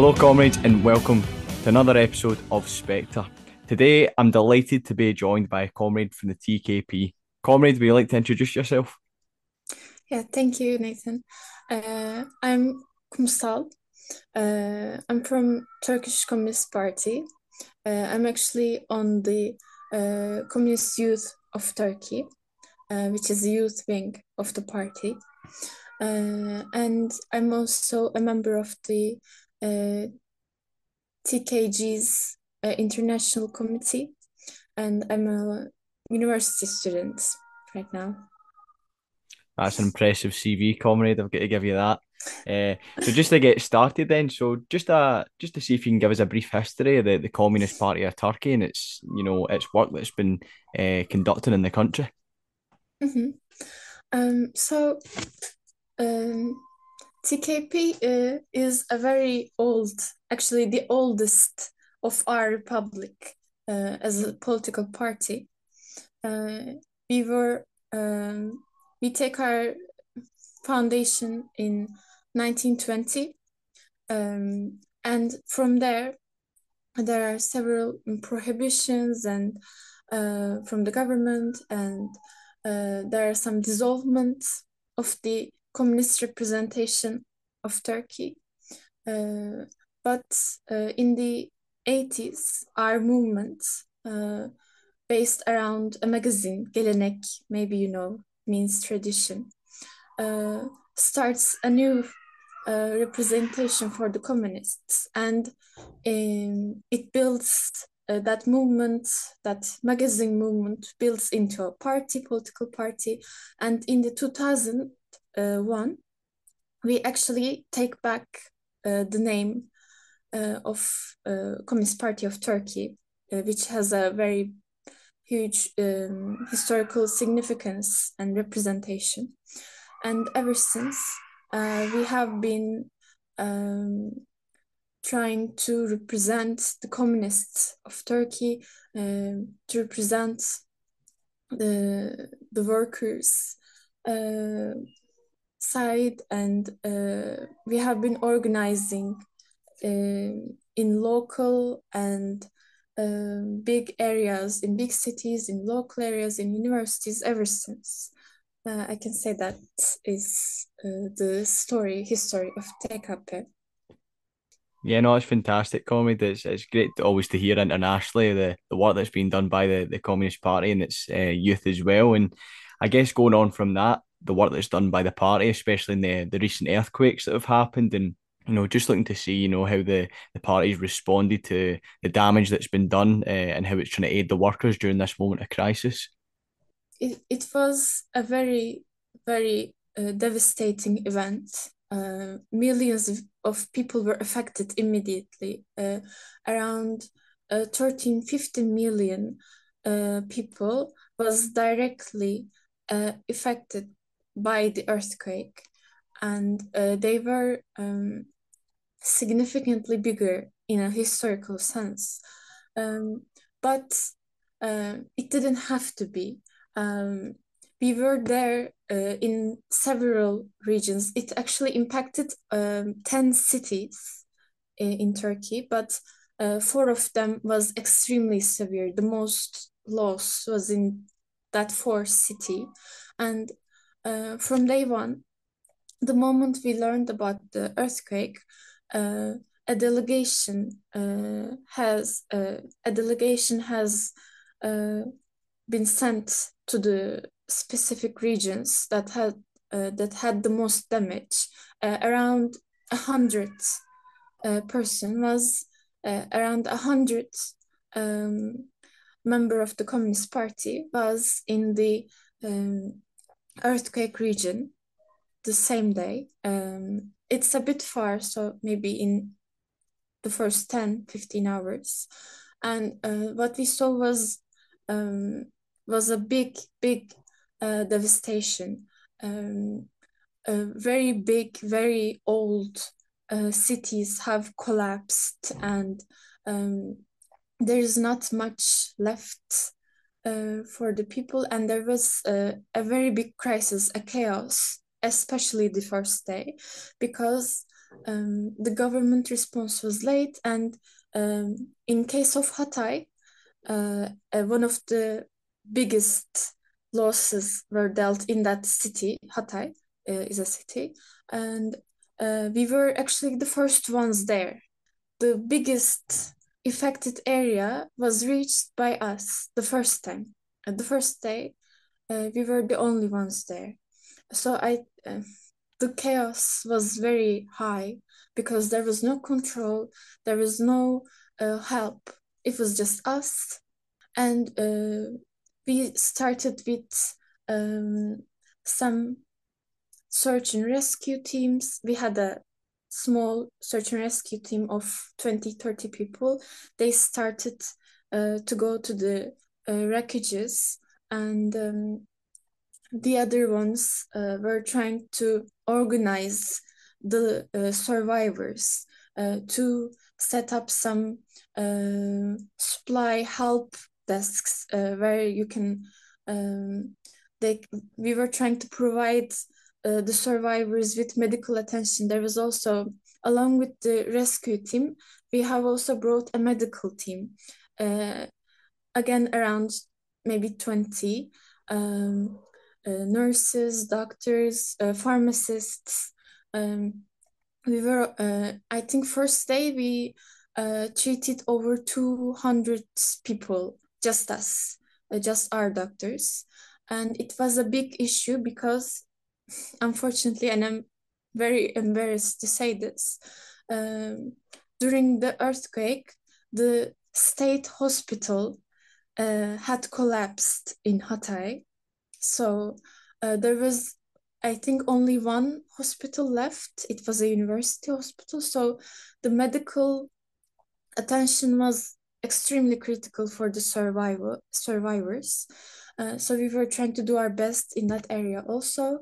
Hello, comrades, and welcome to another episode of Spectre. Today, I'm delighted to be joined by a comrade from the TKP. Comrade, would you like to introduce yourself? Yeah, thank you, Nathan. Uh, I'm Kumsal. Uh, I'm from Turkish Communist Party. Uh, I'm actually on the uh, Communist Youth of Turkey, uh, which is the youth wing of the party. Uh, and I'm also a member of the TKG's uh, international committee, and I'm a university student right now. That's an impressive CV, comrade. I've got to give you that. Uh, so just to get started, then, so just uh just to see if you can give us a brief history of the, the Communist Party of Turkey and its you know its work that's been uh, conducting in the country. Mm-hmm. Um, so um, TKP uh, is a very old, actually the oldest of our republic uh, as a political party. Uh, we were um, we take our foundation in 1920, um, and from there there are several prohibitions and uh, from the government, and uh, there are some dissolvements of the communist representation of Turkey. Uh, but uh, in the 80s, our movement, uh, based around a magazine, Gelenek, maybe you know, means tradition, uh, starts a new uh, representation for the communists. And um, it builds uh, that movement, that magazine movement, builds into a party, political party. And in the 2000, uh, one, we actually take back uh, the name uh, of Communist Party of Turkey, which has a very huge um, historical significance and representation. And ever since, uh, we have been um, trying to represent the communists of Turkey, uh, to represent the the workers, uh, side and uh, we have been organizing uh, in local and uh, big areas in big cities in local areas in universities ever since uh, i can say that is uh, the story history of TKP yeah, no, it's fantastic, Comrade. It's, it's great to, always to hear internationally the, the work that's been done by the, the Communist Party and its uh, youth as well. And I guess going on from that, the work that's done by the party, especially in the, the recent earthquakes that have happened and you know, just looking to see, you know, how the, the party's responded to the damage that's been done uh, and how it's trying to aid the workers during this moment of crisis. It, it was a very, very uh, devastating event. Uh, millions of, of, people were affected immediately. Uh, around uh, 13, 15 million uh, people was directly uh, affected by the earthquake, and uh, they were um, significantly bigger in a historical sense. Um, but uh, it didn't have to be. Um, we were there uh, in several regions. It actually impacted um, 10 cities in, in Turkey, but uh, four of them was extremely severe. The most loss was in that fourth city. And uh, from day one, the moment we learned about the earthquake, uh, a delegation uh, has uh, a delegation has uh, been sent to the specific regions that had uh, that had the most damage. around a hundred person was around a hundred um, member of the Communist Party was in the um, earthquake region the same day. Um, it's a bit far, so maybe in the first 10, 15 hours. And uh, what we saw was um, was a big, big uh, devastation. Um, very big, very old uh, cities have collapsed, and um, there is not much left uh, for the people, and there was uh, a very big crisis, a chaos, especially the first day, because um, the government response was late, and um, in case of Hatay, uh, uh, one of the biggest losses were dealt in that city. Hatay uh, is a city, and uh, we were actually the first ones there. The biggest affected area was reached by us the first time. At the first day, uh, we were the only ones there. So I, uh, the chaos was very high because there was no control, there was no uh, help. It was just us, and uh, we started with um, some search and rescue teams. We had a small search and rescue team of 20, 30 people. They started uh, to go to the uh, wreckages and um, the other ones uh, were trying to organize the uh, survivors uh, to set up some uh, supply help desks where you can um, they we were trying to provide uh, the survivors with medical attention. There was also, along with the rescue team, we have also brought a medical team, uh, again around maybe 20 um, uh, nurses, doctors, uh, pharmacists. Um, we were, uh, I think, first day we uh, treated over 200 people, just us, just our doctors. And it was a big issue because unfortunately, and I'm very embarrassed to say this, um, during the earthquake, the state hospital uh, had collapsed in Hatay. So uh, there was, I think, only one hospital left. It was a university hospital. So the medical attention was extremely critical for the survival survivors. Uh, so we were trying to do our best in that area also.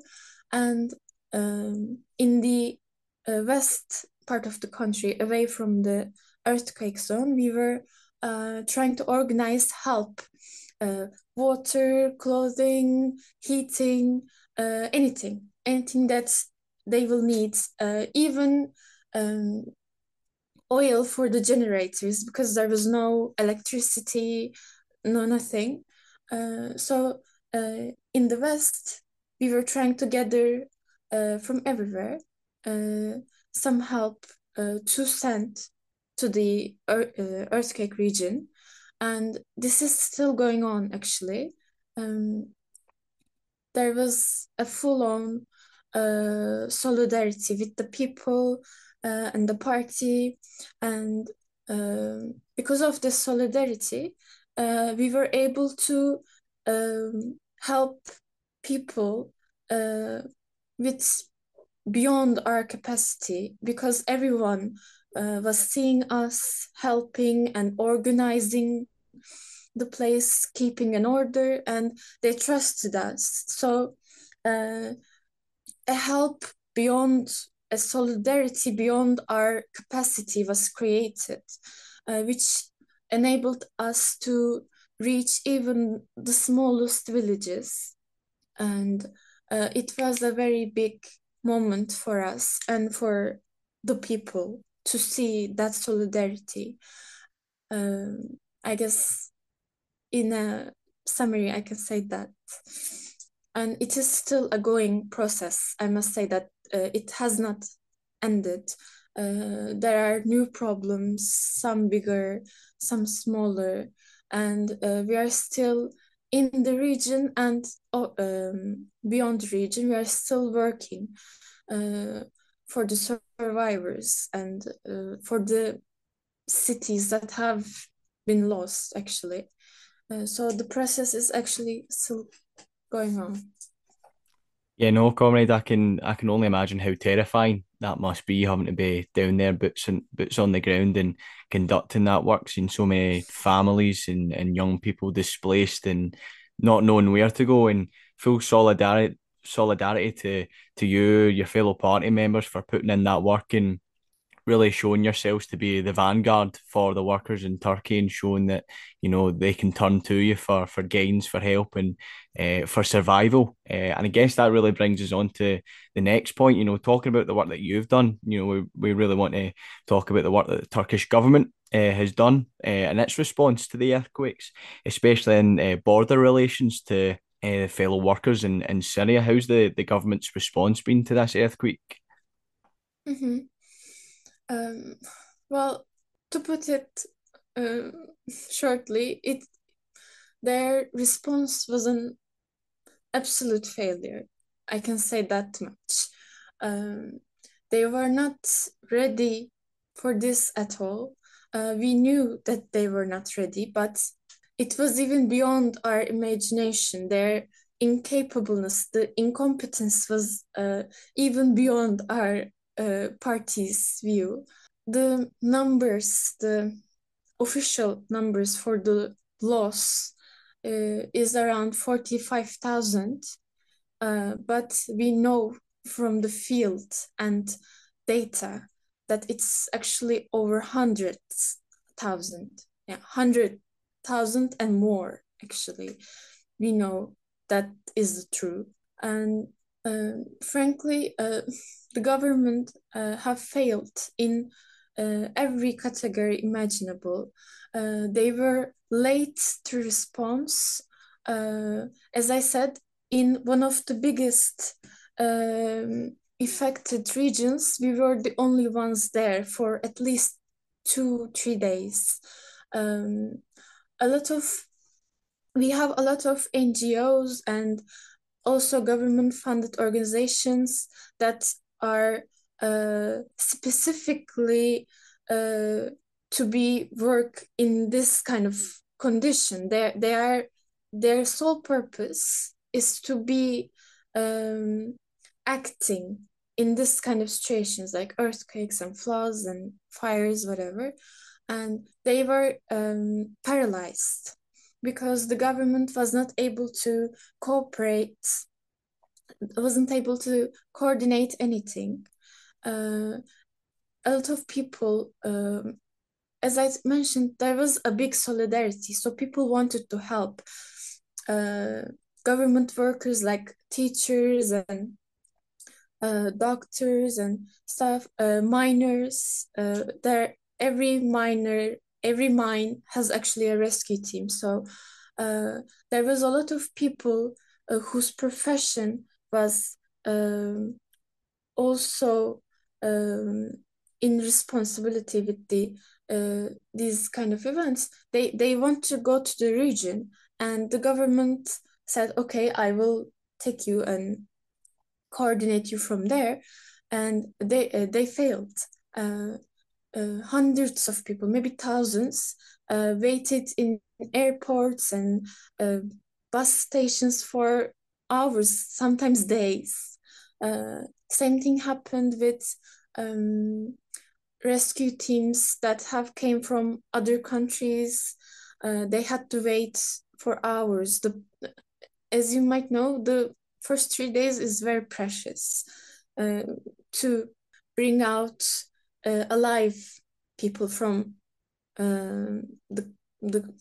And um, in the uh, west part of the country, away from the earthquake zone, we were uh, trying to organize help uh, water, clothing, heating, uh, anything, anything that they will need, uh, even um, oil for the generators because there was no electricity, no nothing. Uh, so in the West, we were trying to gather uh, from everywhere uh, some help uh, to send to the er earthquake region. And this is still going on actually. Um, there was a full on uh, solidarity with the people uh, and the party. And um, because of this solidarity, we were able to um, help people uh, with beyond our capacity because everyone uh, was seeing us helping and organizing the place, keeping an order, and they trusted us. So, uh, a help beyond a solidarity beyond our capacity was created, uh, which enabled us to reach even the smallest villages and uh, it was a very big moment for us and for the people to see that solidarity. Um, I guess in a summary, I can say that. And it is still a going process. I must say that uh, it has not ended. Uh, there are new problems, some bigger, some smaller, and uh, we are still in the region and oh, um, beyond the region, we are still working uh, for the survivors and uh, for the cities that have been lost, actually. Uh, so the process is actually still going on. Yeah, no, comrade, I can I can only imagine how terrifying that must be having to be down there, boots and boots on the ground and conducting that work, seeing so many families and, and young people displaced and not knowing where to go and full solidarity solidarity to to you, your fellow party members for putting in that work and really showing yourselves to be the vanguard for the workers in Turkey and showing that you know they can turn to you for for gains, for help, and uh, for survival. Uh, and I guess that really brings us on to the next point. You know, talking about the work that you've done. You know, we we really want to talk about the work that the Turkish government uh, has done and its response to the earthquakes, especially in border relations to uh, fellow workers in, in Syria. How's the, the government's response been to this earthquake? Mm-hmm. Um, well, to put it uh, shortly, it their response was an absolute failure. I can say that much. Um, they were not ready for this at all. Uh, we knew that they were not ready, but it was even beyond our imagination. Their incapableness, the incompetence was uh, even beyond our party's view. The numbers, the official numbers for the loss uh, is around 45,000. Uh, but we know from the field and data that it's actually over hundreds thousand, yeah, hundred thousand and more. Actually, we know that is true, and uh, frankly, the government uh, have failed in uh, every category imaginable. Uh, they were late to response. Uh, as I said, in one of the biggest um, affected regions, we were the only ones there for at least two, three days. Um, a lot of we have a lot of NGOs and also government funded organizations that are uh, specifically uh, to be work in this kind of condition. They they are their sole purpose is to be um, acting in this kind of situations like earthquakes and floods and fires, whatever. And they were um, paralyzed because the government was not able to cooperate, wasn't able to coordinate anything. Uh, a lot of people, um, as I mentioned, there was a big solidarity. So people wanted to help. Uh, government workers like teachers and uh, doctors and stuff, uh, miners. Uh, there, every miner, every mine has actually a rescue team. So uh, there was a lot of people whose profession was um, also um, in responsibility with the uh, these kind of events. They they want to go to the region, and the government said, "Okay, I will take you and coordinate you from there and they uh, they failed uh, uh, hundreds of people maybe thousands uh, waited in airports and uh, bus stations for hours sometimes days. Uh, same thing happened with um, rescue teams that have came from other countries. They had to wait for hours. The as you might know the first three days is very precious uh, to bring out uh, alive people from uh, the the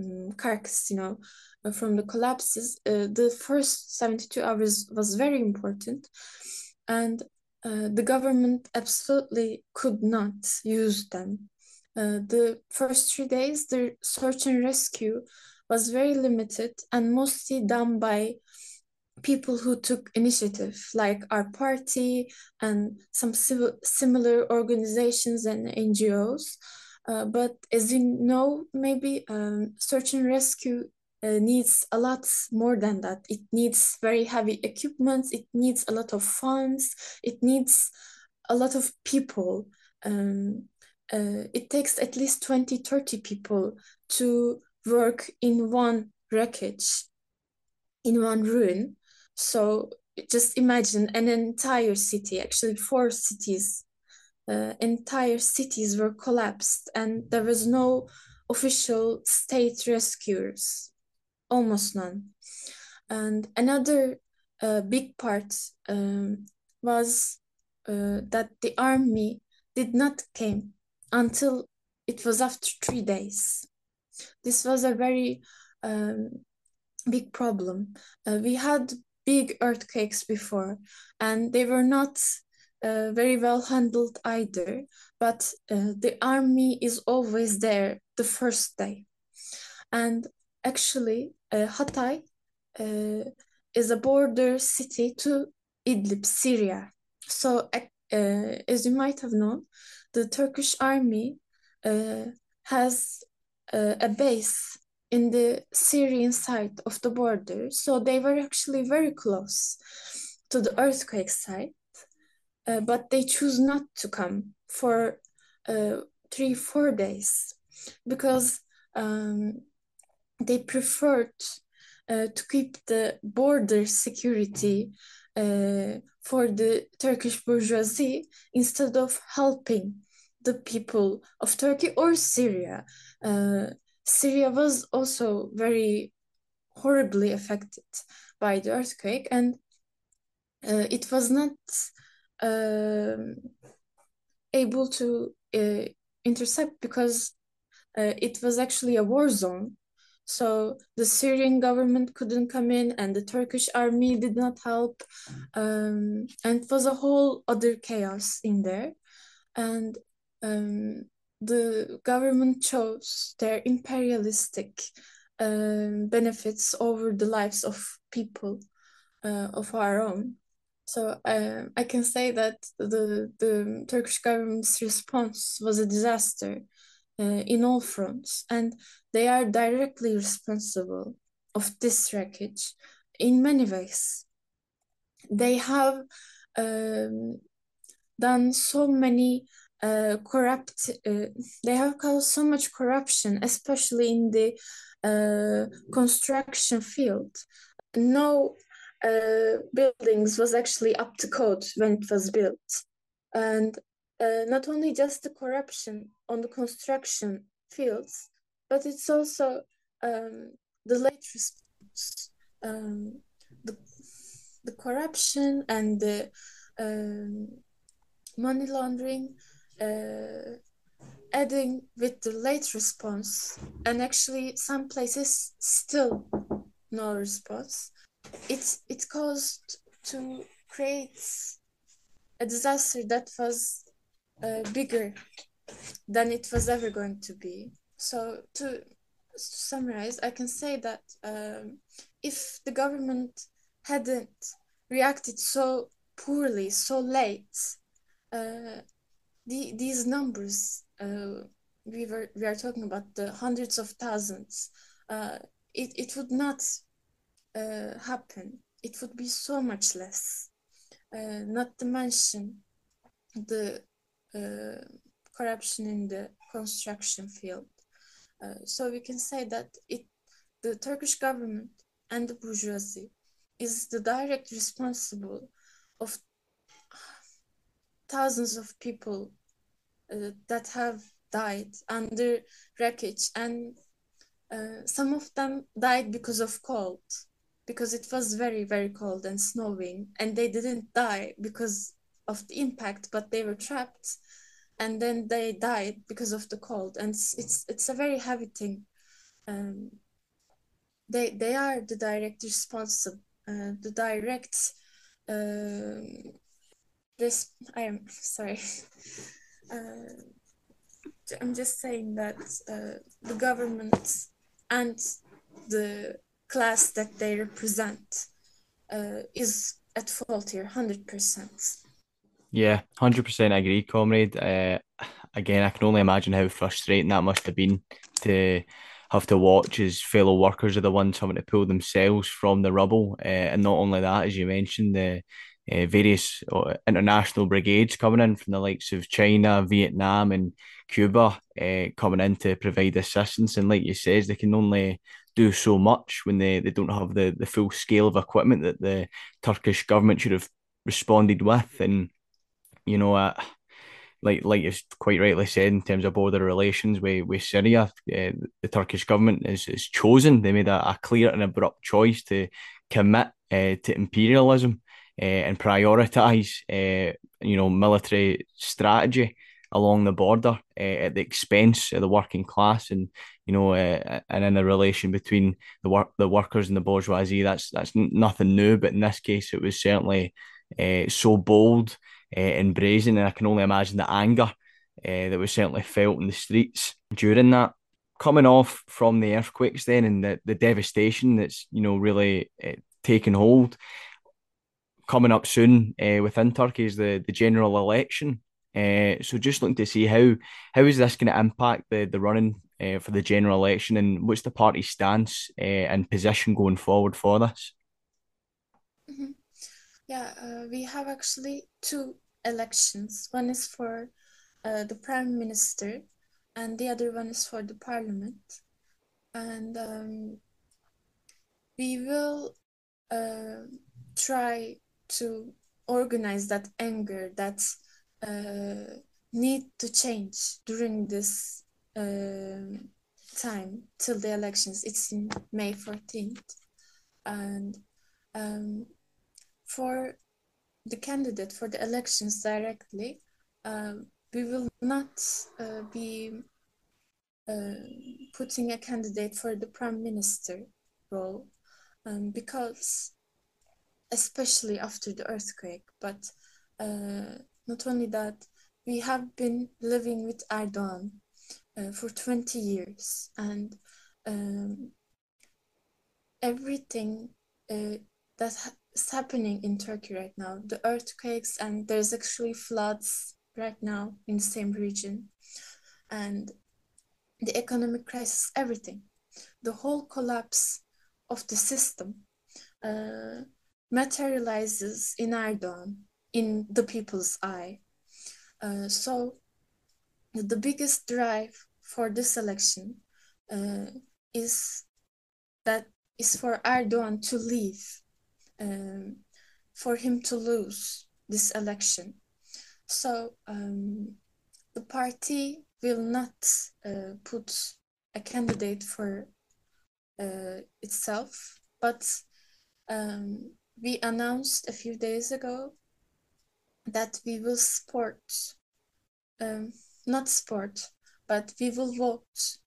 um, carcass, you know, uh, from the collapses. Uh, the first seventy two hours was very important, and uh, the government absolutely could not use them. the first three days, the search and rescue was very limited and mostly done by people who took initiative, like our party and some civil, similar organizations and NGOs. Uh, but as you know, maybe um, search and rescue uh, needs a lot more than that. It needs very heavy equipment, it needs a lot of funds, it needs a lot of people. Um, uh, it takes at least 20, 30 people to work in one wreckage, in one ruin. So just imagine an entire city, actually four cities, uh, entire cities were collapsed and there was no official state rescuers, almost none. And another uh, big part um, was uh, that the army did not came until it was after three days. This was a very um, big problem. Uh, we had big earthquakes before, and they were not uh, very well handled either. But uh, the army is always there the first day. And actually, uh, Hatay uh, is a border city to Idlib, Syria. So, uh, as you might have known, the Turkish army has a base in the Syrian side of the border. So they were actually very close to the earthquake site, uh, but they choose not to come for uh, three, four days because um, they preferred uh, to keep the border security uh, for the Turkish bourgeoisie instead of helping the people of Turkey or Syria. Uh, Syria was also very horribly affected by the earthquake, and uh, it was not able to uh, intercept because uh, it was actually a war zone. So the Syrian government couldn't come in, and the Turkish army did not help, um, and it was a whole other chaos in there. And um, the government chose their imperialistic um, benefits over the lives of people uh, of our own. So uh, I can say that the, the Turkish government's response was a disaster uh, in all fronts, and they are directly responsible of this wreckage in many ways. They have um, done so many uh, corrupt uh, they have caused so much corruption especially in the uh, construction field no uh, buildings was actually up to code when it was built. And uh, not only just the corruption on the construction fields but it's also um, the late response um, the, the corruption and the um, money laundering uh, adding with the late response. And actually some places still no response it it caused to create a disaster that was uh, bigger than it was ever going to be. So to, to summarize i can say that um, if the government hadn't reacted so poorly so late uh, the, these numbers uh, we were we are talking about the hundreds of thousands uh, it, it would not uh, happen it would be so much less. Uh, not to mention the uh, corruption in the construction field. Uh, so we can say that it the turkish government and the bourgeoisie is the direct responsible of thousands of people uh, that have died under wreckage and uh, some of them died because of cold because it was very very cold and snowing and they didn't die because of the impact but they were trapped and then they died because of the cold and it's it's, it's a very heavy thing um, they they are the direct responsible uh, the direct uh, this I am sorry. Uh, I'm just saying that uh, the government and the class that they represent uh, is at fault here, hundred percent. Yeah, hundred percent agree, comrade. Uh, again, I can only imagine how frustrating that must have been to have to watch his fellow workers are the ones having to pull themselves from the rubble, uh, and not only that, as you mentioned, the uh, various uh, international brigades coming in from the likes of China, Vietnam, and Cuba uh, coming in to provide assistance. And like you says, they can only do so much when they, they don't have the, the full scale of equipment that the Turkish government should have responded with. And, you know, uh, like like you quite rightly said, in terms of border relations with, with Syria, uh, the Turkish government is, is chosen. They made a, a clear and abrupt choice to commit uh, to imperialism uh, and prioritize, you know, military strategy along the border at the expense of the working class, and you know, uh, and in the relation between the work the workers and the bourgeoisie. That's that's nothing new, but in this case, it was certainly uh, so bold uh, and brazen, and I can only imagine the anger that was certainly felt in the streets during that coming off from the earthquakes then and the, the devastation that's you know really taken hold coming up soon within Turkey is the, the general election. Uh, so just looking to see how how is this going to impact the the running uh, for the general election and what's the party stance uh, and position going forward for this? Mm-hmm. Yeah, uh, we have actually two elections. One is for uh, the prime minister, and the other one is for the parliament. And um, we will uh, try to organize that anger that need to change during this uh, time till the elections. It's in May 14th. And um, for the candidate for the elections directly, uh, we will not uh, be uh, putting a candidate for the prime minister role um, because especially after the earthquake. But uh, not only that, we have been living with Erdogan uh, for 20 years, and um, everything uh, that is happening in Turkey right now the earthquakes, and there's actually floods right now in the same region, and the economic crisis, everything, the whole collapse of the system. Uh, materializes in Erdogan, in the people's eye. Uh, so the biggest drive for this election uh, is that is for Erdogan to leave, um, for him to lose this election. So um, the party will not uh, put a candidate for uh, itself, but um, we announced a few days ago that we will support, um, not support, but we will vote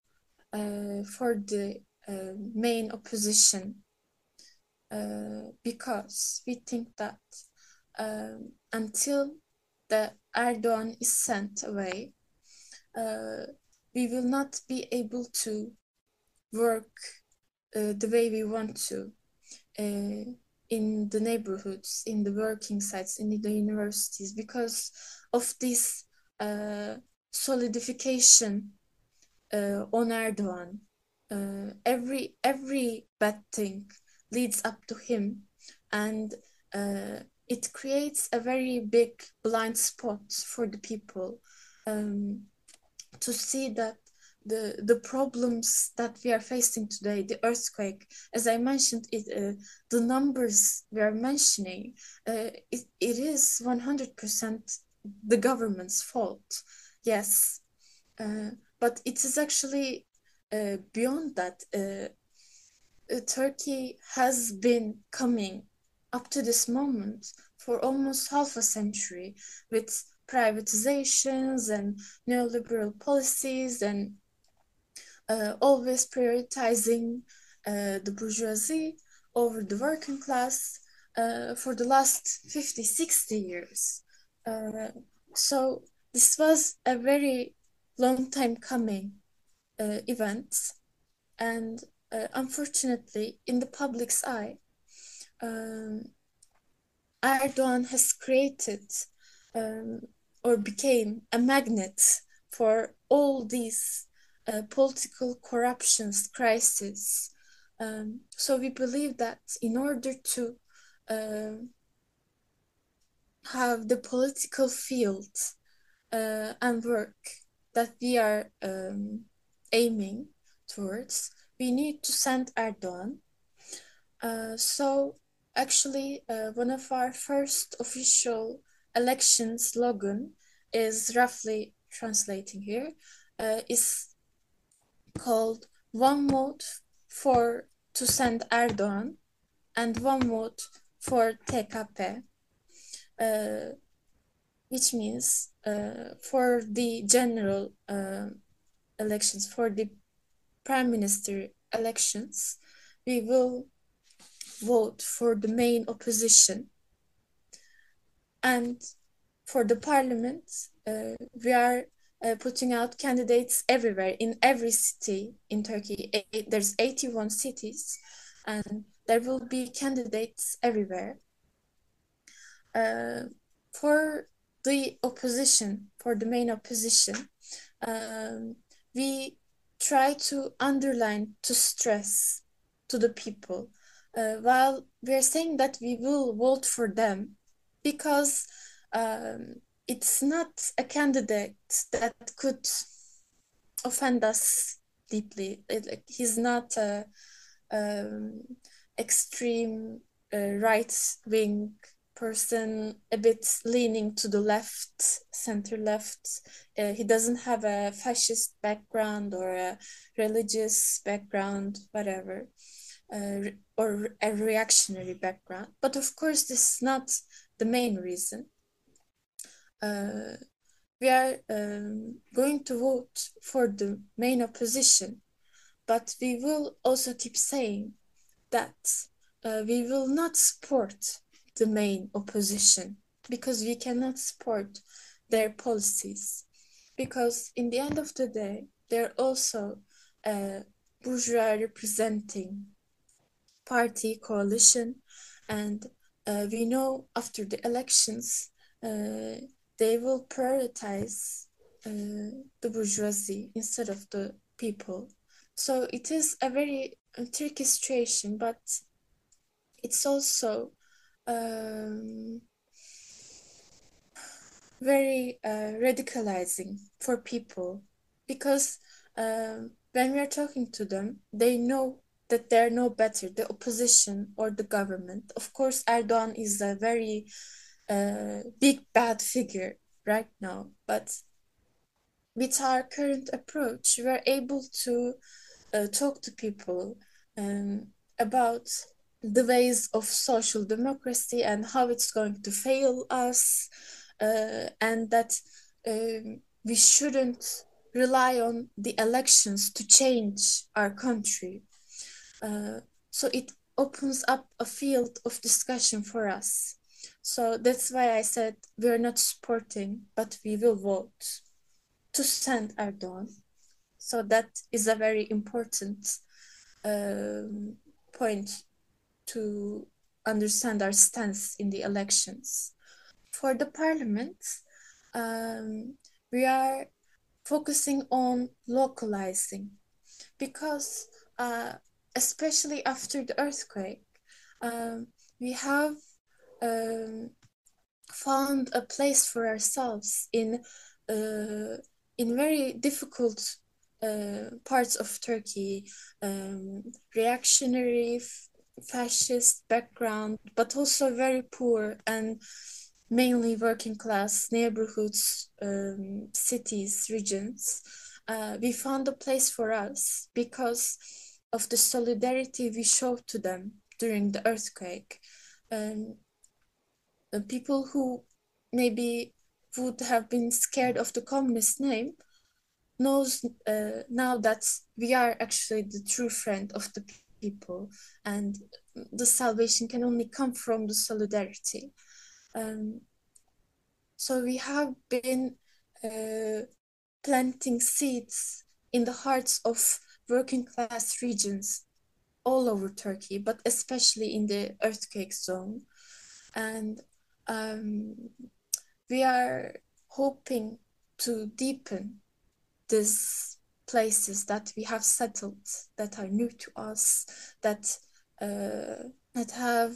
uh, for the uh, main opposition uh, because we think that um, until the Erdogan is sent away, uh, we will not be able to work uh, the way we want to. In the neighborhoods, in the working sites, in the universities, because of this uh, solidification uh, on Erdogan. Uh, every every bad thing leads up to him, and uh, it creates a very big blind spot for the people um, to see that the the problems that we are facing today the earthquake as i mentioned it uh, the numbers we are mentioning uh, it, it is 100% the government's fault yes. Uh, but it is actually uh, beyond that uh, uh, turkey has been coming up to this moment for almost half a century with privatizations and neoliberal policies and always prioritizing uh, the bourgeoisie over the working class uh, for the last 50, 60 years. Uh, so this was a very long time coming uh, event. And uh, unfortunately, in the public's eye, um, Erdogan has created um, or became a magnet for all these political corruptions crisis. Um, so we believe that in order to uh, have the political field uh, and work that we are um, aiming towards, we need to send Erdogan. Uh, so actually, uh, one of our first official election slogan is roughly translating here uh, is called one vote for to send Erdogan and one vote for TKP, uh, which means uh, for the general uh, elections, for the prime minister elections, we will vote for the main opposition. And for the parliament, uh, we are uh, putting out candidates everywhere in every city in Turkey. there's 81 cities, and there will be candidates everywhere. Uh, for the opposition, for the main opposition, um, we try to underline, to stress to the people, uh, while we are saying that we will vote for them because um, it's not a candidate that could offend us deeply. It, he's not a um, extreme uh, right wing person, a bit leaning to the left, center left. Uh, he doesn't have a fascist background or a religious background, whatever, uh, or a reactionary background. But of course, this is not the main reason. Uh, we are um, going to vote for the main opposition, but we will also keep saying that uh, we will not support the main opposition because we cannot support their policies. Because in the end of the day, they're also a bourgeois representing party coalition, and uh, we know after the elections, uh, they will prioritize uh, the bourgeoisie instead of the people. So it is a very tricky situation, but it's also um, very uh, radicalizing for people because um, when we are talking to them, they know that they're no better, the opposition or the government. Of course, Erdogan is a very uh, big bad figure right now, but with our current approach, we are able to uh, talk to people um, about the ways of social democracy and how it's going to fail us, uh, and that um, we shouldn't rely on the elections to change our country. Uh, so it opens up a field of discussion for us. So that's why I said we're not supporting, but we will vote to send Erdogan. So that is a very important um, point to understand our stance in the elections. For the parliament, um, we are focusing on localizing because, uh, especially after the earthquake, um, we have um, found a place for ourselves in uh, in very difficult uh, parts of Turkey, um, reactionary fascist background, but also very poor and mainly working class neighborhoods, um, cities, regions. Uh, we found a place for us because of the solidarity we showed to them during the earthquake. Um, people who maybe would have been scared of the communist name knows uh, now that we are actually the true friend of the people and the salvation can only come from the solidarity. Um, so we have been uh, planting seeds in the hearts of working class regions all over turkey but especially in the earthquake zone. And um, we are hoping to deepen these places that we have settled that are new to us that uh, that have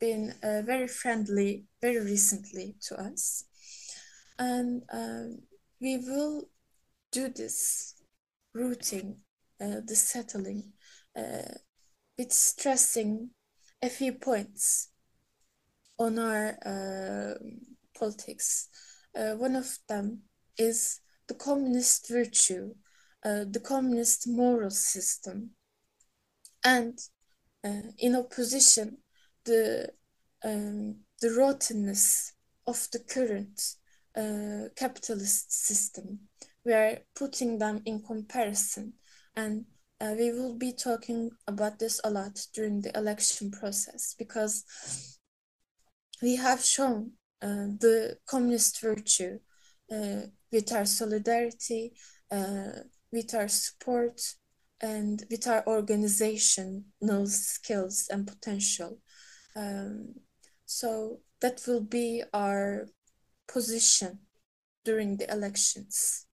been uh, very friendly very recently to us. And um, we will do this rooting uh, the settling uh, with stressing a few points on our uh, politics. Uh, one of them is the communist virtue, uh, the communist moral system, and uh, in opposition, the um, the rottenness of the current uh, capitalist system. We are putting them in comparison, and uh, we will be talking about this a lot during the election process because we have shown uh, the communist virtue uh, with our solidarity, uh, with our support, and with our organizational skills and potential. Um, so that will be our position during the elections.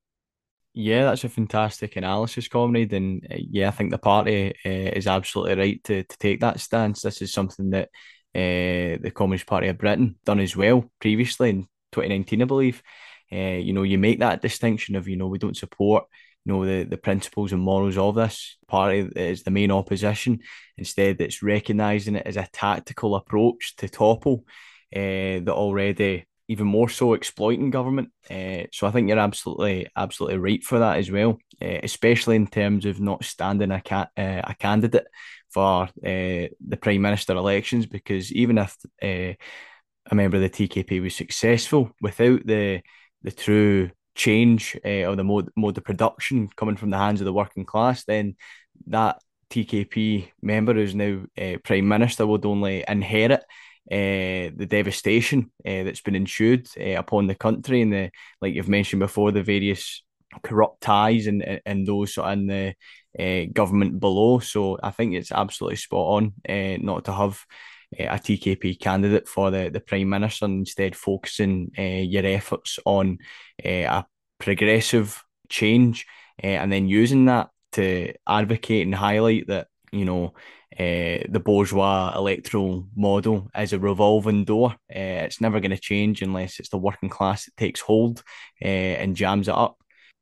Yeah, that's a fantastic analysis, comrade. And uh, yeah, I think the party uh, is absolutely right to, to take that stance. This is something that uh, the Communist Party of Britain done as well previously in 2019, I believe. Uh, you know, you make that distinction of, you know, we don't support, you know, the, the principles and morals of this party is the main opposition. Instead, it's recognising it as a tactical approach to topple uh, the already even more so exploiting government. Uh, so I think you're absolutely absolutely right for that as well, uh, especially in terms of not standing a ca- uh, a candidate for the prime minister elections, because even if a member of the TKP was successful, without the the true change of the mode mode of production coming from the hands of the working class, then that TKP member who's now prime minister would only inherit the devastation uh, that's been ensued uh, upon the country and the like you've mentioned before the various corrupt ties and and those in the government below. So I think it's absolutely spot on not to have a TKP candidate for the, the Prime Minister and instead focusing uh, your efforts on uh, a progressive change uh, and then using that to advocate and highlight that, you know, uh, the bourgeois electoral model is a revolving door. Uh, it's never going to change unless it's the working class that takes hold uh, and jams it up.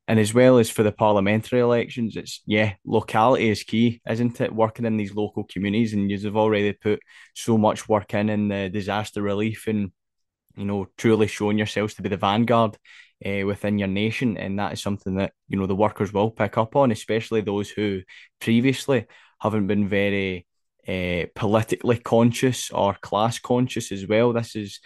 And as well as for the parliamentary elections, it's yeah, locality is key, isn't it? Working in these local communities, and you've already put so much work in in the disaster relief and you know truly showing yourselves to be the vanguard uh, within your nation, and that is something that you know the workers will pick up on, especially those who previously haven't been very uh, politically conscious or class conscious as well. This is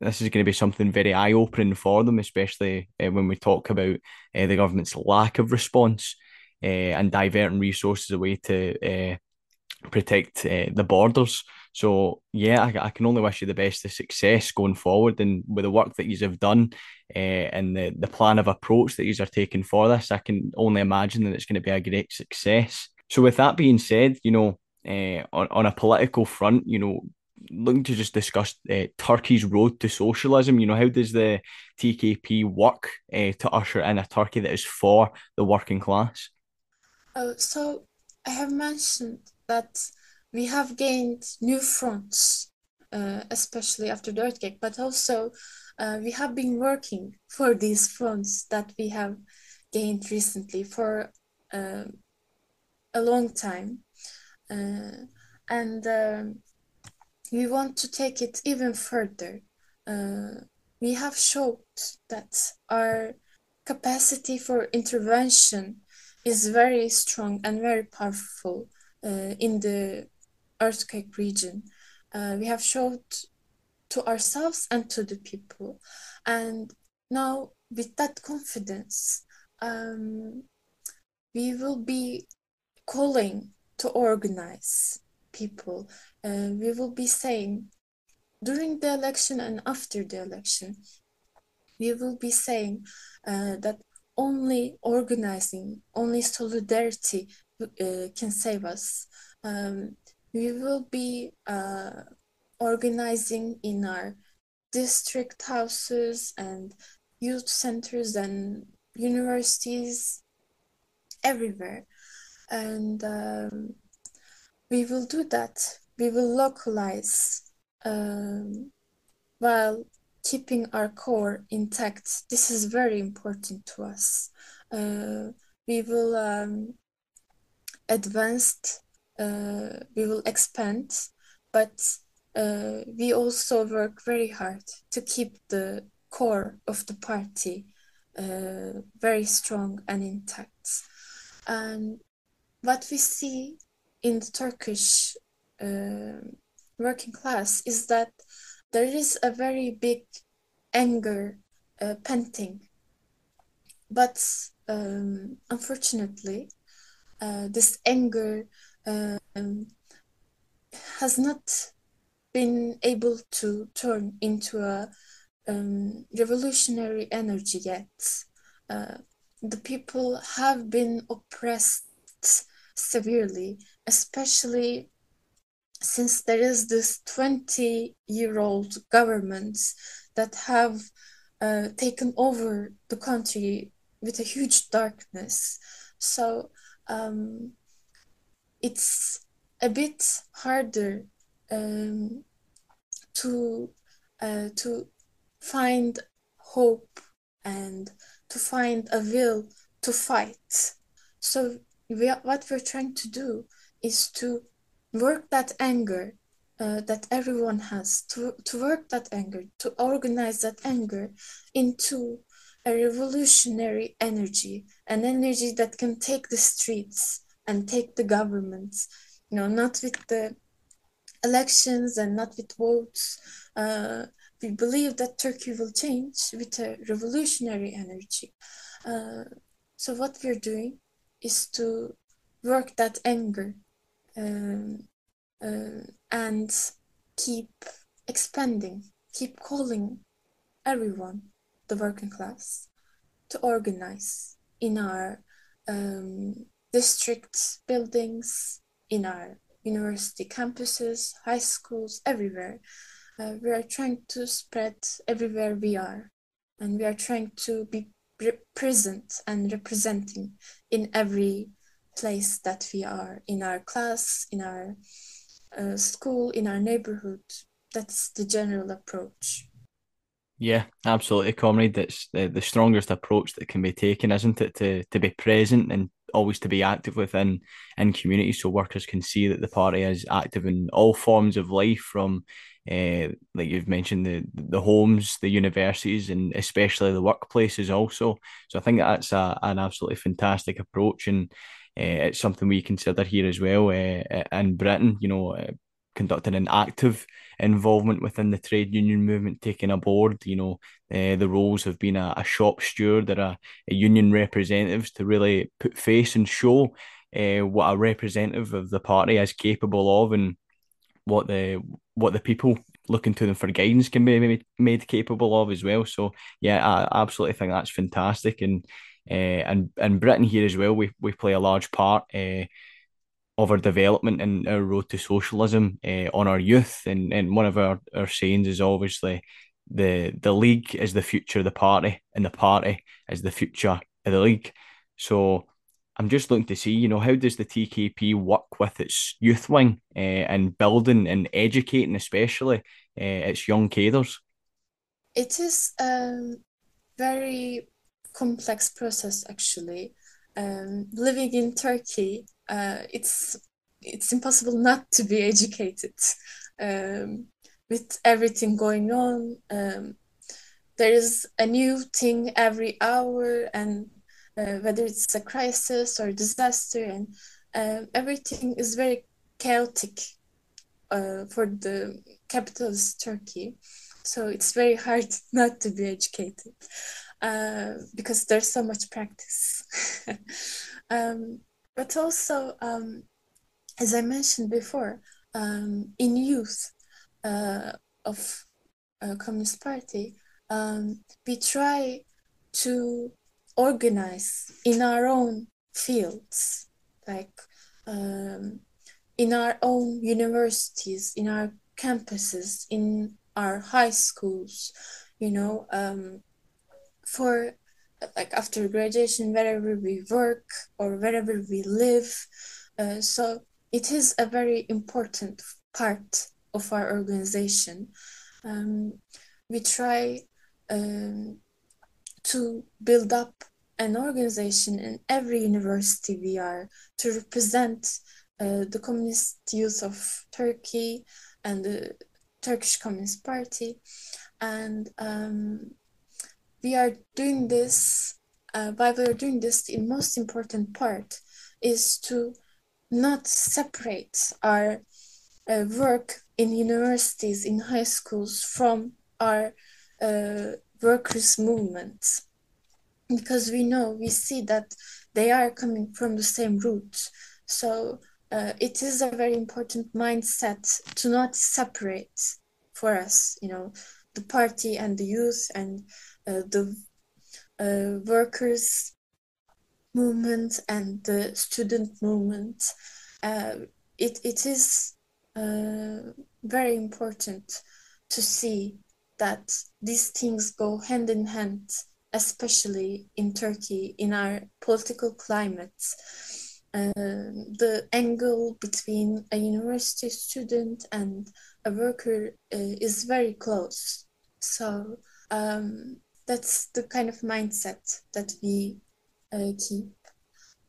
this is going to be something very eye opening for them, especially uh, when we talk about uh, the government's lack of response and diverting resources away to protect the borders. So yeah, I, I, can only wish you the best of success going forward, and with the work that you have done uh, and the the plan of approach that you are taking for this, I can only imagine that it's going to be a great success. So, with that being said, you know, uh, on, on a political front, you know, looking to just discuss uh, Turkey's road to socialism. You know, how does the TKP work uh, to usher in a Turkey that is for the working class? Oh, so I have mentioned that we have gained new fronts, especially after the earthquake, but also we have been working for these fronts that we have gained recently for a long time. Uh, and um, we want to take it even further. Uh, we have showed that our capacity for intervention is very strong and very powerful uh, in the earthquake region. Uh, we have showed to ourselves and to the people. And now, with that confidence, um, we will be calling to organize people. Uh, we will be saying during the election and after the election, we will be saying uh, that only organizing, only solidarity uh, can save us. Um, we will be uh, organizing in our district houses and youth centers and universities everywhere and um, we will do that. We will localize um, while keeping our core intact. This is very important to us. Uh, we will um, advance, uh, we will expand, but uh, we also work very hard to keep the core of the party uh, very strong and intact. And what we see in the Turkish uh, working class is that there is a very big anger uh, painting. But um, unfortunately, uh, this anger um, has not been able to turn into a um, revolutionary energy yet. Uh, the people have been oppressed severely, especially since there is this 20 year old government that have uh, taken over the country with a huge darkness. So um, it's a bit harder um, to uh, to find hope and to find a will to fight. So we are, what we're trying to do is to work that anger uh, that everyone has, to, to work that anger, to organize that anger into a revolutionary energy, an energy that can take the streets and take the governments, you know, not with the elections and not with votes. Uh, we believe that Turkey will change with a revolutionary energy. Uh, so what we're doing is to work that anger um, uh, and keep expanding, keep calling everyone, the working class, to organize in our um, district buildings, in our university campuses, high schools, everywhere. Uh, we are trying to spread everywhere we are, and we are trying to be present and representing in every place that we are, in our class, in our uh, school, in our neighborhood. That's the general approach. Yeah, absolutely, comrade. That's the, the strongest approach that can be taken, isn't it? To to be present and always to be active within in communities, so workers can see that the party is active in all forms of life, from uh, like you've mentioned the the homes, the universities, and especially the workplaces also. So I think that's a, an absolutely fantastic approach, and uh, it's something we consider here as well uh, in Britain. You know, uh, conducting an active involvement within the trade union movement, taking aboard, you know, uh, the roles of being a, a shop steward or a, a, union representatives to really put face and show uh, what a representative of the party is capable of and what the what the people looking to them for guidance can be made, capable of as well. So yeah, I absolutely think that's fantastic and. Uh, and in Britain here as well, we, we play a large part uh, of our development and our road to socialism uh, on our youth. And, and one of our, our sayings is obviously the the league is the future of the party, and the party is the future of the league. So I'm just looking to see, you know, how does the TKP work with its youth wing uh, and building and educating, especially uh, its young cadres? It is a very complex process, actually. Um, living in Turkey, uh, it's it's impossible not to be educated um, with everything going on. Um, there is a new thing every hour, and uh, whether it's a crisis or disaster, and uh, everything is very chaotic uh, for the capitalist Turkey. So it's very hard not to be educated uh, because there's so much practice. um, but also, um, as I mentioned before, um, in youth uh, of Communist Party, um, we try to organize in our own fields, like um, in our own universities, in our campuses, in our high schools, you know, um, for like after graduation wherever we work or wherever we live uh, so it is a very important part of our organization. Um, we try um, to build up an organization in every university we are to represent uh, the communist youth of turkey and the turkish communist party. And um, we are doing this uh, why we are doing this the most important part is to not separate our uh, work in universities in high schools from our uh, workers' movements because we know, we see that they are coming from the same roots. So uh, it is a very important mindset to not separate for us, you know, the party and the youth and uh, the uh, workers movement and the student movement. Uh, it, it is uh, very important to see that these things go hand in hand, especially in Turkey, in our political climate. Uh, the angle between a university student and a worker uh, is very close. So um, that's the kind of mindset that we uh, keep.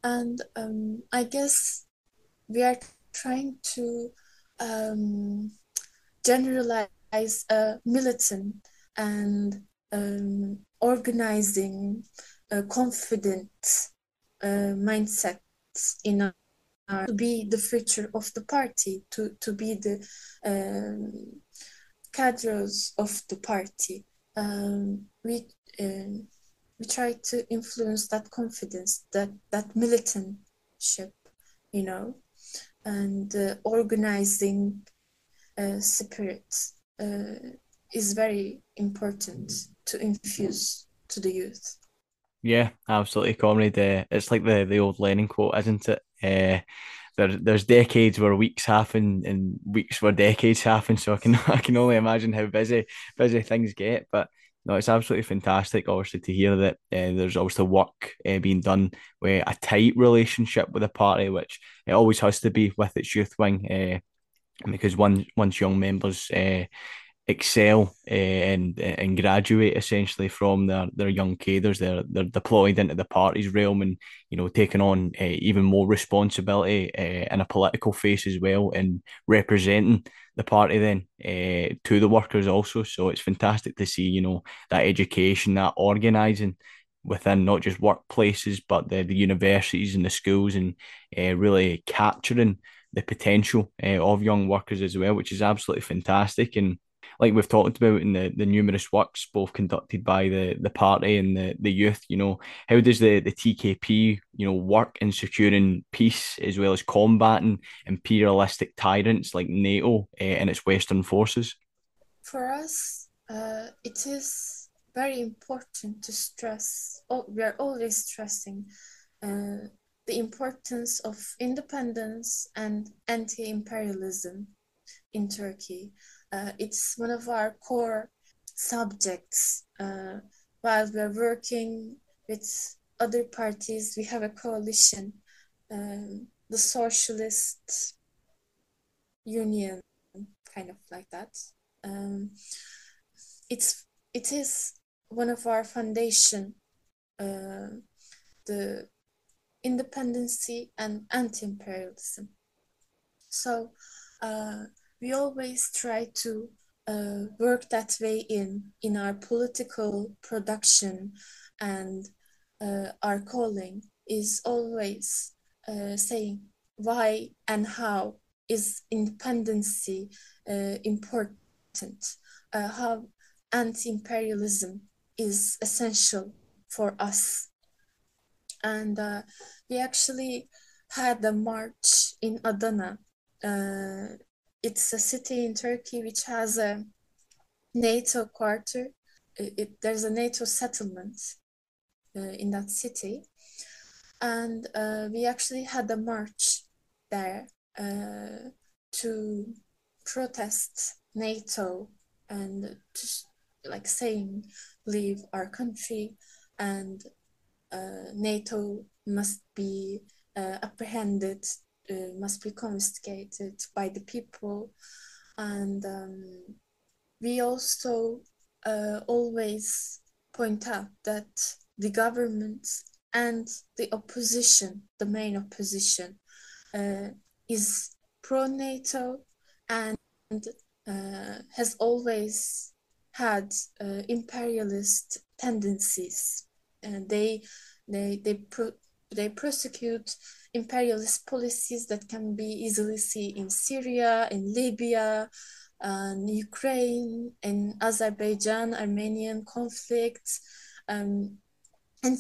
And um, I guess we are trying to um, generalize a militant and um, organizing, uh, confident uh, mindset in our, to be the future of the party, to, to be the um, cadres of the party. Um, we um, we try to influence that confidence, that that militantship, you know, and uh, organizing uh, spirit uh, is very important to infuse to the youth. Yeah, absolutely, comrade. Uh, it's like the the old Lenin quote, isn't it? Uh, there, there's decades where weeks happen and weeks where decades happen. So I can I can only imagine how busy busy things get. But no, it's absolutely fantastic, obviously, to hear that uh, there's obviously work uh, being done with a tight relationship with the party, which it always has to be with its youth wing, uh, because once once young members excel uh, and and graduate essentially from their, their young cadres. They're they're deployed into the party's realm and you know taking on uh, even more responsibility uh, in a political face as well and representing the party then uh, to the workers also. So it's fantastic to see you know that education, that organising within not just workplaces but the, the universities and the schools and uh, really capturing the potential uh, of young workers as well, which is absolutely fantastic and like we've talked about in the, the numerous works both conducted by the, the party and the, the youth, you know, how does the, the TKP, you know, work in securing peace as well as combating imperialistic tyrants like NATO uh, and its Western forces? For us, uh, it is very important to stress, oh, we are always stressing uh, the importance of independence and anti imperialism in Turkey. Uh, it's one of our core subjects. Uh, while we're working with other parties, we have a coalition, um, the Socialist Union, kind of like that. Um, it's it is one of our foundation, uh, the independency and anti-imperialism. So uh, we always try to uh, work that way in in our political production and uh, our calling is always uh, saying why and how is independency uh, important. Uh, how anti-imperialism is essential for us. And uh, we actually had a march in adana it's a city in Turkey which has a NATO quarter. It, it there's a NATO settlement uh, in that city, and uh, we actually had a march there uh, to protest NATO and just like saying leave our country and uh, NATO must be uh, apprehended uh, must be confiscated by the people. And um, we also uh, always point out that the government and the opposition the main opposition uh, is pro nato and uh, has always had uh, imperialist tendencies. And they they they pro- they prosecute imperialist policies that can be easily seen in Syria, in Libya, and Ukraine in Azerbaijan, Armenian conflicts, um, and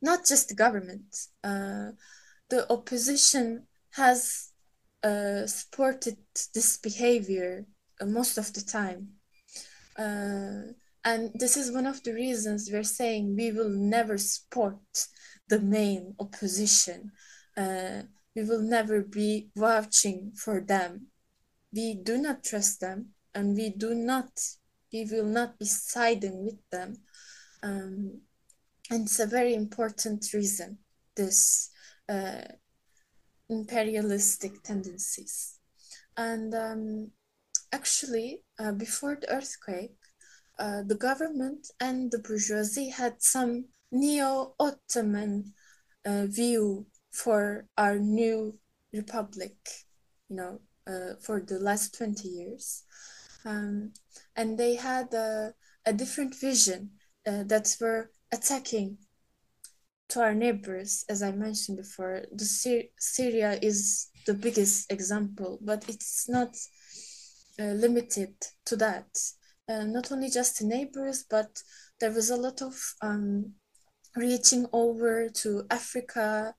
not just the government. Uh, the opposition has uh, supported this behavior uh, most of the time. Uh, and this is one of the reasons we're saying we will never support the main opposition. Uh, we will never be vouching for them. We do not trust them and we do not, we will not be siding with them. Um, and it's a very important reason, this uh, imperialistic tendencies. And um, actually, uh, before the earthquake, uh, the government and the bourgeoisie had some neo-Ottoman uh, view for our new republic, you know, uh, for the last 20 years. Um, and they had a, a different vision uh, that were attacking to our neighbors, as I mentioned before. The Syr Syria is the biggest example, but it's not uh, limited to that. Uh, not only just the neighbors, but there was a lot of um, reaching over to Africa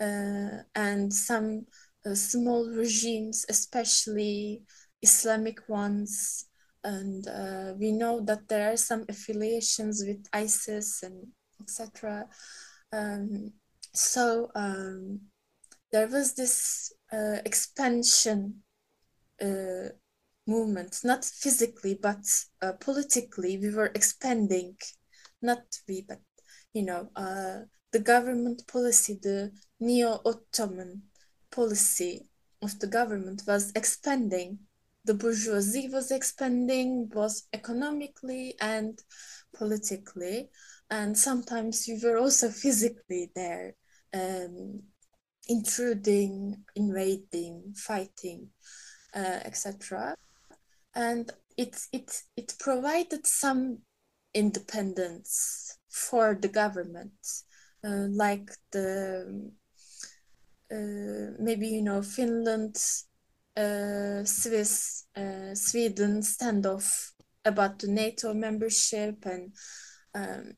uh, and some uh, small regimes, especially Islamic ones. And uh, we know that there are some affiliations with ISIS and etc. Um, so um, there was this uh, expansion uh, movement, not physically, but uh, politically. We were expanding, not we, but you know, uh, the government policy, the neo-Ottoman policy of the government was expanding. The bourgeoisie was expanding both economically and politically. And sometimes we were also physically there, um, intruding, invading, fighting, uh, etc. And it, it, it provided some independence for the government, uh, like the uh, maybe you know Finland, uh, Swiss, uh, Sweden standoff about the NATO membership and um,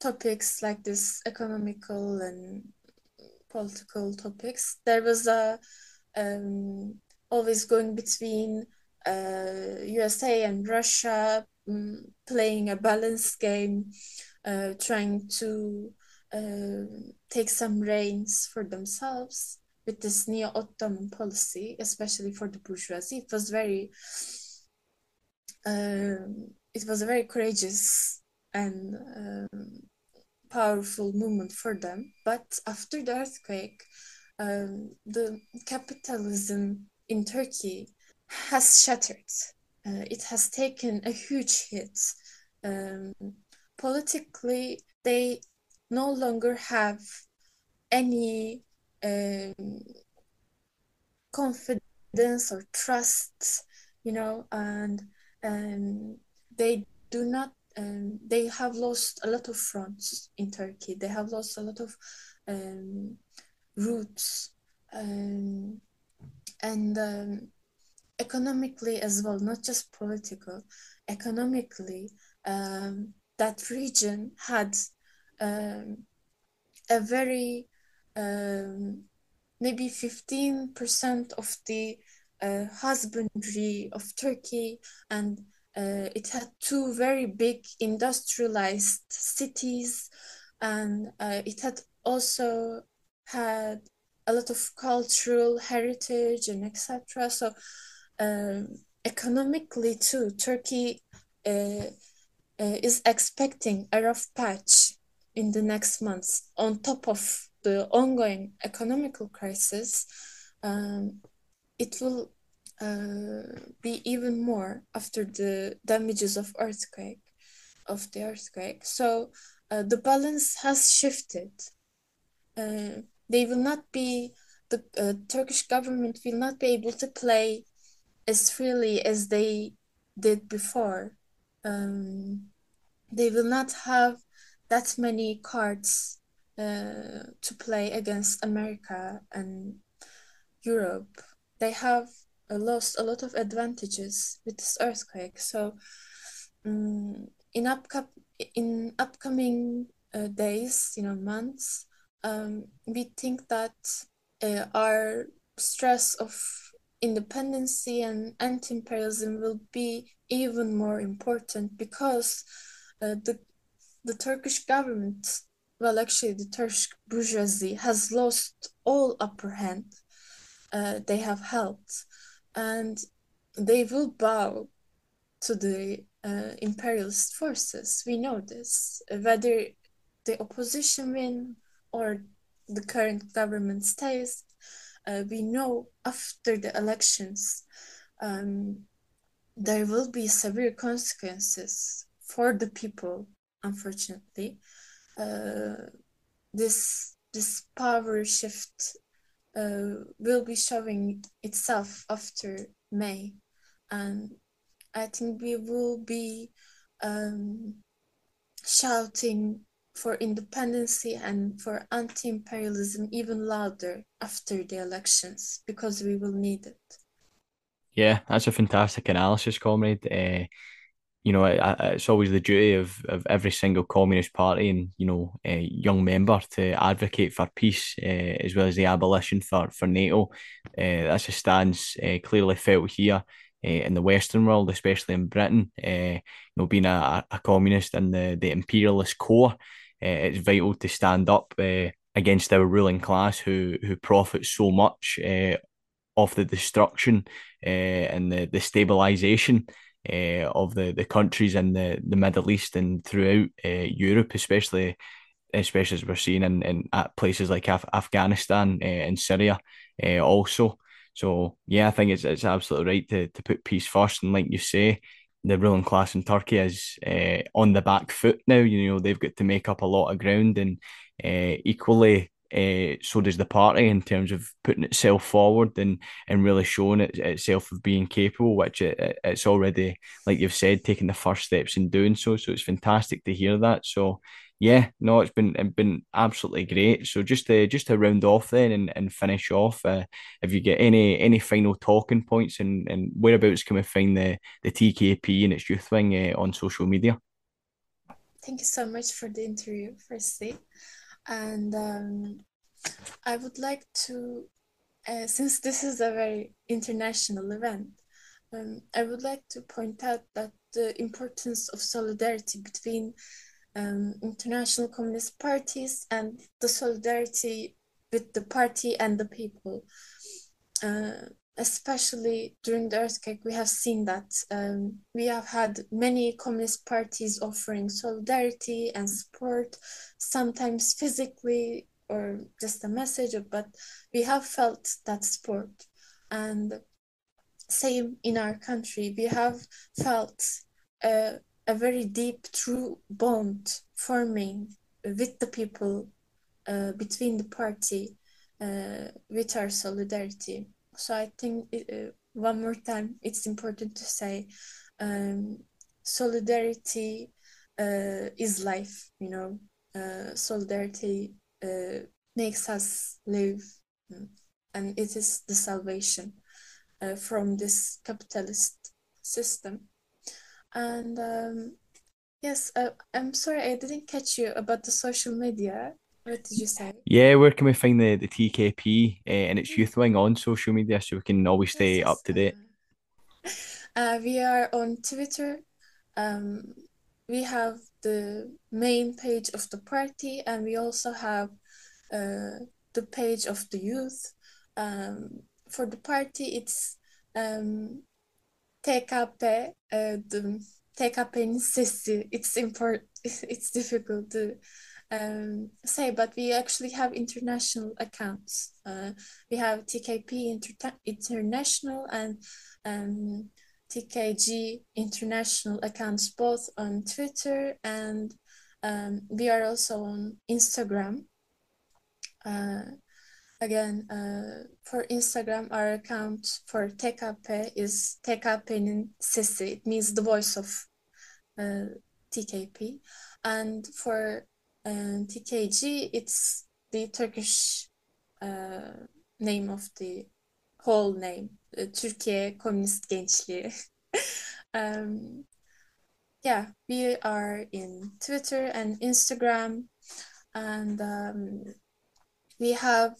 topics like this economical and political topics. There was a um, always going between uh, USA and Russia um, playing a balanced game, uh, trying to uh, take some reins for themselves with this neo-Ottoman policy, especially for the bourgeoisie. It was very, um, it was a very courageous and um, powerful movement for them. But after the earthquake, um, the capitalism in Turkey has shattered. Uh, it has taken a huge hit. Um, politically, they no longer have any um, confidence or trust, you know, and um, they do not, um, they have lost a lot of fronts in Turkey. They have lost a lot of um, roots um, and um, economically as well, not just political, economically, that region had um, a very um, maybe 15% of the uh, husbandry of Turkey and uh, it had two very big industrialized cities and uh, it had also had a lot of cultural heritage and etc so um, economically too turkey uh, is expecting a rough patch in the next months on top of the ongoing economical crisis um, it will uh, be even more after the damages of earthquake of the earthquake. So uh, the balance has shifted. Uh, they will not be the uh, turkish government will not be able to play as freely as they did before um, they will not have that many cards uh, to play against America and Europe. They have lost a lot of advantages with this earthquake. So um, in upcom in upcoming uh, days, you know, months, um, we think that uh, our stress of independency and anti-imperialism will be even more important because uh, the the Turkish government, well, actually, the Turkish bourgeoisie has lost all upper hand uh, they have held, and they will bow to the uh, imperialist forces. We know this. Whether the opposition win or the current government stays, uh, we know after the elections um, there will be severe consequences for the people. Unfortunately, uh, this this power shift uh, will be showing itself after May, and I think we will be um, shouting for independency and for anti-imperialism even louder after the elections because we will need it. Yeah, that's a fantastic analysis, comrade. Uh, you know, it, it's always the duty of, of every single communist party and you know, a young member to advocate for peace uh, as well as the abolition for for NATO. That's a stance clearly felt here in the Western world, especially in Britain. Uh, you know, being a, a communist and the the imperialist core, it's vital to stand up against our ruling class who who profit so much of the destruction and the the stabilization uh, of the, the countries in the, the Middle East and throughout uh, Europe, especially especially as we're seeing in, in at places like Af- Afghanistan uh, and Syria also. So yeah, I think it's it's absolutely right to, to put peace first. And like you say, the ruling class in Turkey is uh, on the back foot now. You know they've got to make up a lot of ground, and uh, equally uh, so does the party in terms of putting itself forward and and really showing it, itself of being capable, which it, it's already, like you've said, taking the first steps in doing so. So it's fantastic to hear that. So yeah, no, it's been it's been absolutely great. So just to just to round off then and, and finish off, uh, if you get any any final talking points and, and whereabouts can we find the the TKP and its youth wing uh, on social media? Thank you so much for the interview, firstly. And um, I would like to, uh, since this is a very international event, um, I would like to point out that the importance of solidarity between um, international communist parties and the solidarity with the party and the people. Uh, especially during the earthquake, we have seen that um, we have had many communist parties offering solidarity and support, sometimes physically or just a message, but we have felt that support. And same in our country, we have felt a, a very deep, true bond forming with the people, uh, between the party, uh, with our solidarity. So I think it, uh, one more time, it's important to say um, solidarity uh, is life, you know, uh, solidarity uh, makes us live, mm, and it is the salvation uh, from this capitalist system. And um, yes, uh, I'm sorry, I didn't catch you about the social media. What did you say? Yeah, where can we find the, the TKP uh, and its youth wing on social media so we can always stay up to date? Uh, we are on Twitter. Um, we have the main page of the party, and we also have uh, the page of the youth. Um, for the party, it's um, TKP, uh, the TKP'nin sesi. It's important. It's difficult to um, say, but we actually have international accounts. Uh, we have TKP Inter International and um, TKG International accounts both on Twitter and um, we are also on Instagram. Uh, again, uh, for Instagram, our account for TKP is TKP'nin sesi. It means the voice of uh, TKP. And for and TKG, it's the Turkish uh, name of the whole name, uh, Türkiye Komünist Gençliği. um, yeah, we are in Twitter and Instagram, and um, we have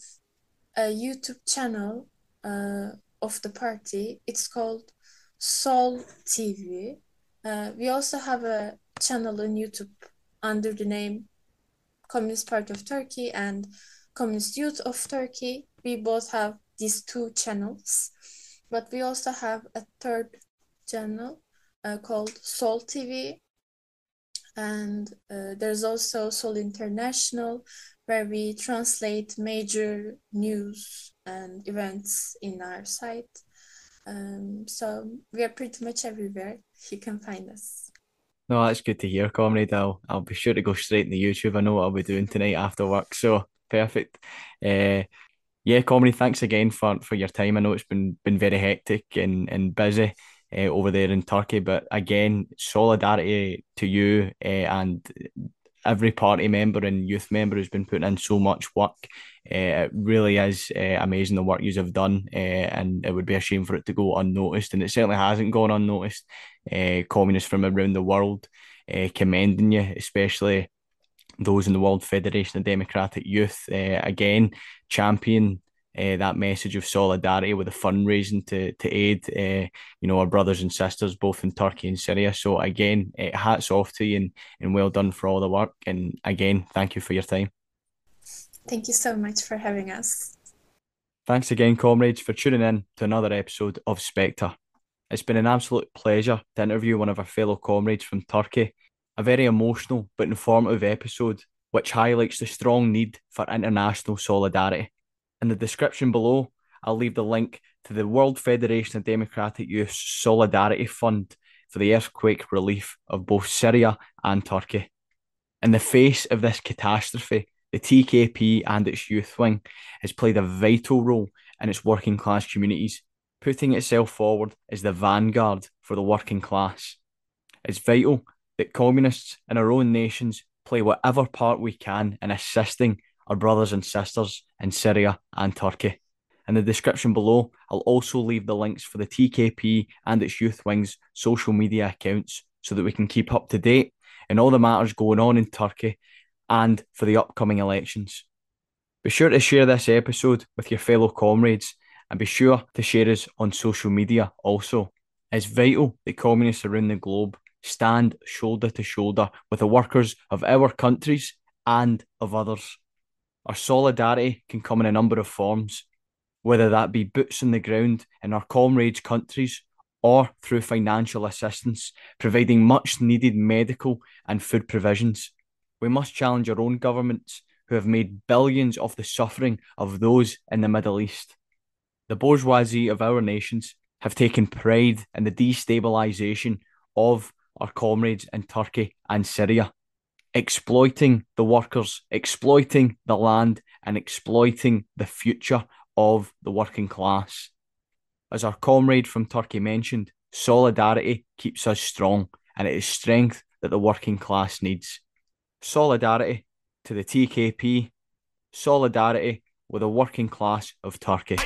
a YouTube channel uh, of the party. It's called Sol TV. Uh, we also have a channel on YouTube under the name Communist Party of Turkey and Communist Youth of Turkey. We both have these two channels, but we also have a third channel uh, called Sol TV. And uh, there's also Sol International, where we translate major news and events in our site. Um, so we are pretty much everywhere. You can find us. No, that's good to hear, comrade. I'll I'll be sure to go straight into YouTube. I know what I'll be doing tonight after work. So perfect. Uh, yeah, comrade. Thanks again for for your time. I know it's been been very hectic and and busy uh, over there in Turkey, but again, solidarity to you uh, and every party member and youth member who's been putting in so much work. Uh, it really is uh, amazing the work you have done, uh, and it would be a shame for it to go unnoticed. And it certainly hasn't gone unnoticed. Communists from around the world commending you, especially those in the World Federation of Democratic Youth. again, champion uh, that message of solidarity with the fundraising to to aid uh, you know our brothers and sisters both in Turkey and Syria. So again, uh, hats off to you and, and well done for all the work. And again, thank you for your time. Thank you so much for having us. Thanks again, comrades, for tuning in to another episode of Spectre. It's been an absolute pleasure to interview one of our fellow comrades from Turkey. A very emotional but informative episode which highlights the strong need for international solidarity in the description below, I'll leave the link to the World Federation of Democratic Youth Solidarity Fund for the earthquake relief of both Syria and Turkey. In the face of this catastrophe, the TKP and its youth wing has played a vital role in its working class communities, putting itself forward as the vanguard for the working class. It's vital that communists in our own nations play whatever part we can in assisting our brothers and sisters in Syria and Turkey. In the description below, I'll also leave the links for the TKP and its youth wing's social media accounts so that we can keep up to date in all the matters going on in Turkey and for the upcoming elections. Be sure to share this episode with your fellow comrades and be sure to share us on social media also. It's vital that communists around the globe stand shoulder to shoulder with the workers of our countries and of others. Our solidarity can come in a number of forms, whether that be boots on the ground in our comrades' countries or through financial assistance, providing much needed medical and food provisions. We must challenge our own governments who have made billions of the suffering of those in the Middle East. The bourgeoisie of our nations have taken pride in the destabilisation of our comrades in Turkey and Syria exploiting the workers, exploiting the land, and exploiting the future of the working class. As our comrade from Turkey mentioned, solidarity keeps us strong, and it is strength that the working class needs. Solidarity to the TKP, solidarity with the working class of Turkey.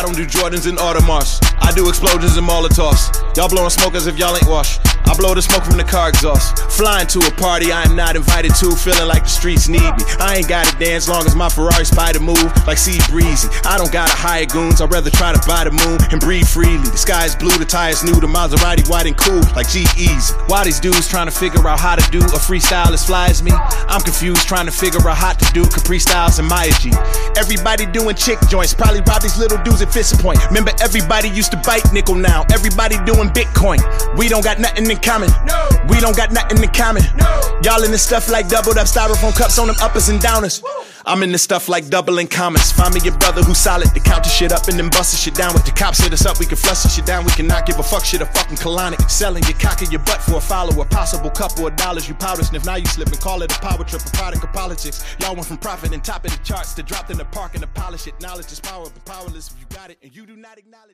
I don't do Jordans and Audemars. I do explosions and Molotovs. Y'all blowing smoke as if y'all ain't washed. I blow the smoke from the car exhaust. Flying to a party I am not invited to, feeling like the streets need me. I ain't gotta dance long as my Ferrari spider move like sea breezy. I don't gotta hire goons, I'd rather try to buy the moon and breathe freely. The sky is blue, the tires new, the Maserati white and cool like G-Eazy. Why these dudes trying to figure out how to do a freestyle as fly as me? I'm confused trying to figure out how to do Capri Styles and Maya G. Everybody doing chick joints, probably rob these little dudes at Fist Point. Remember everybody used to bite nickel now, everybody doing Bitcoin. We don't got nothing in common. No. We don't got nothing in common. No. Y'all in this stuff like doubled up styrofoam cups on them uppers and downers. Woo. I'm in this stuff like doubling commas. Find me your brother who's solid to count the shit up and then bust the shit down. With the cops hit us up, we can flush the shit down. We cannot give a fuck shit a fucking colonic. Selling your cock in your butt for a follower. Possible couple of dollars you powder sniff. Now you slip and call it a power trip, a product of politics. Y'all went from profit and top of the charts to dropped in the park and to polish it. Knowledge is power, but powerless if you got it and you do not acknowledge.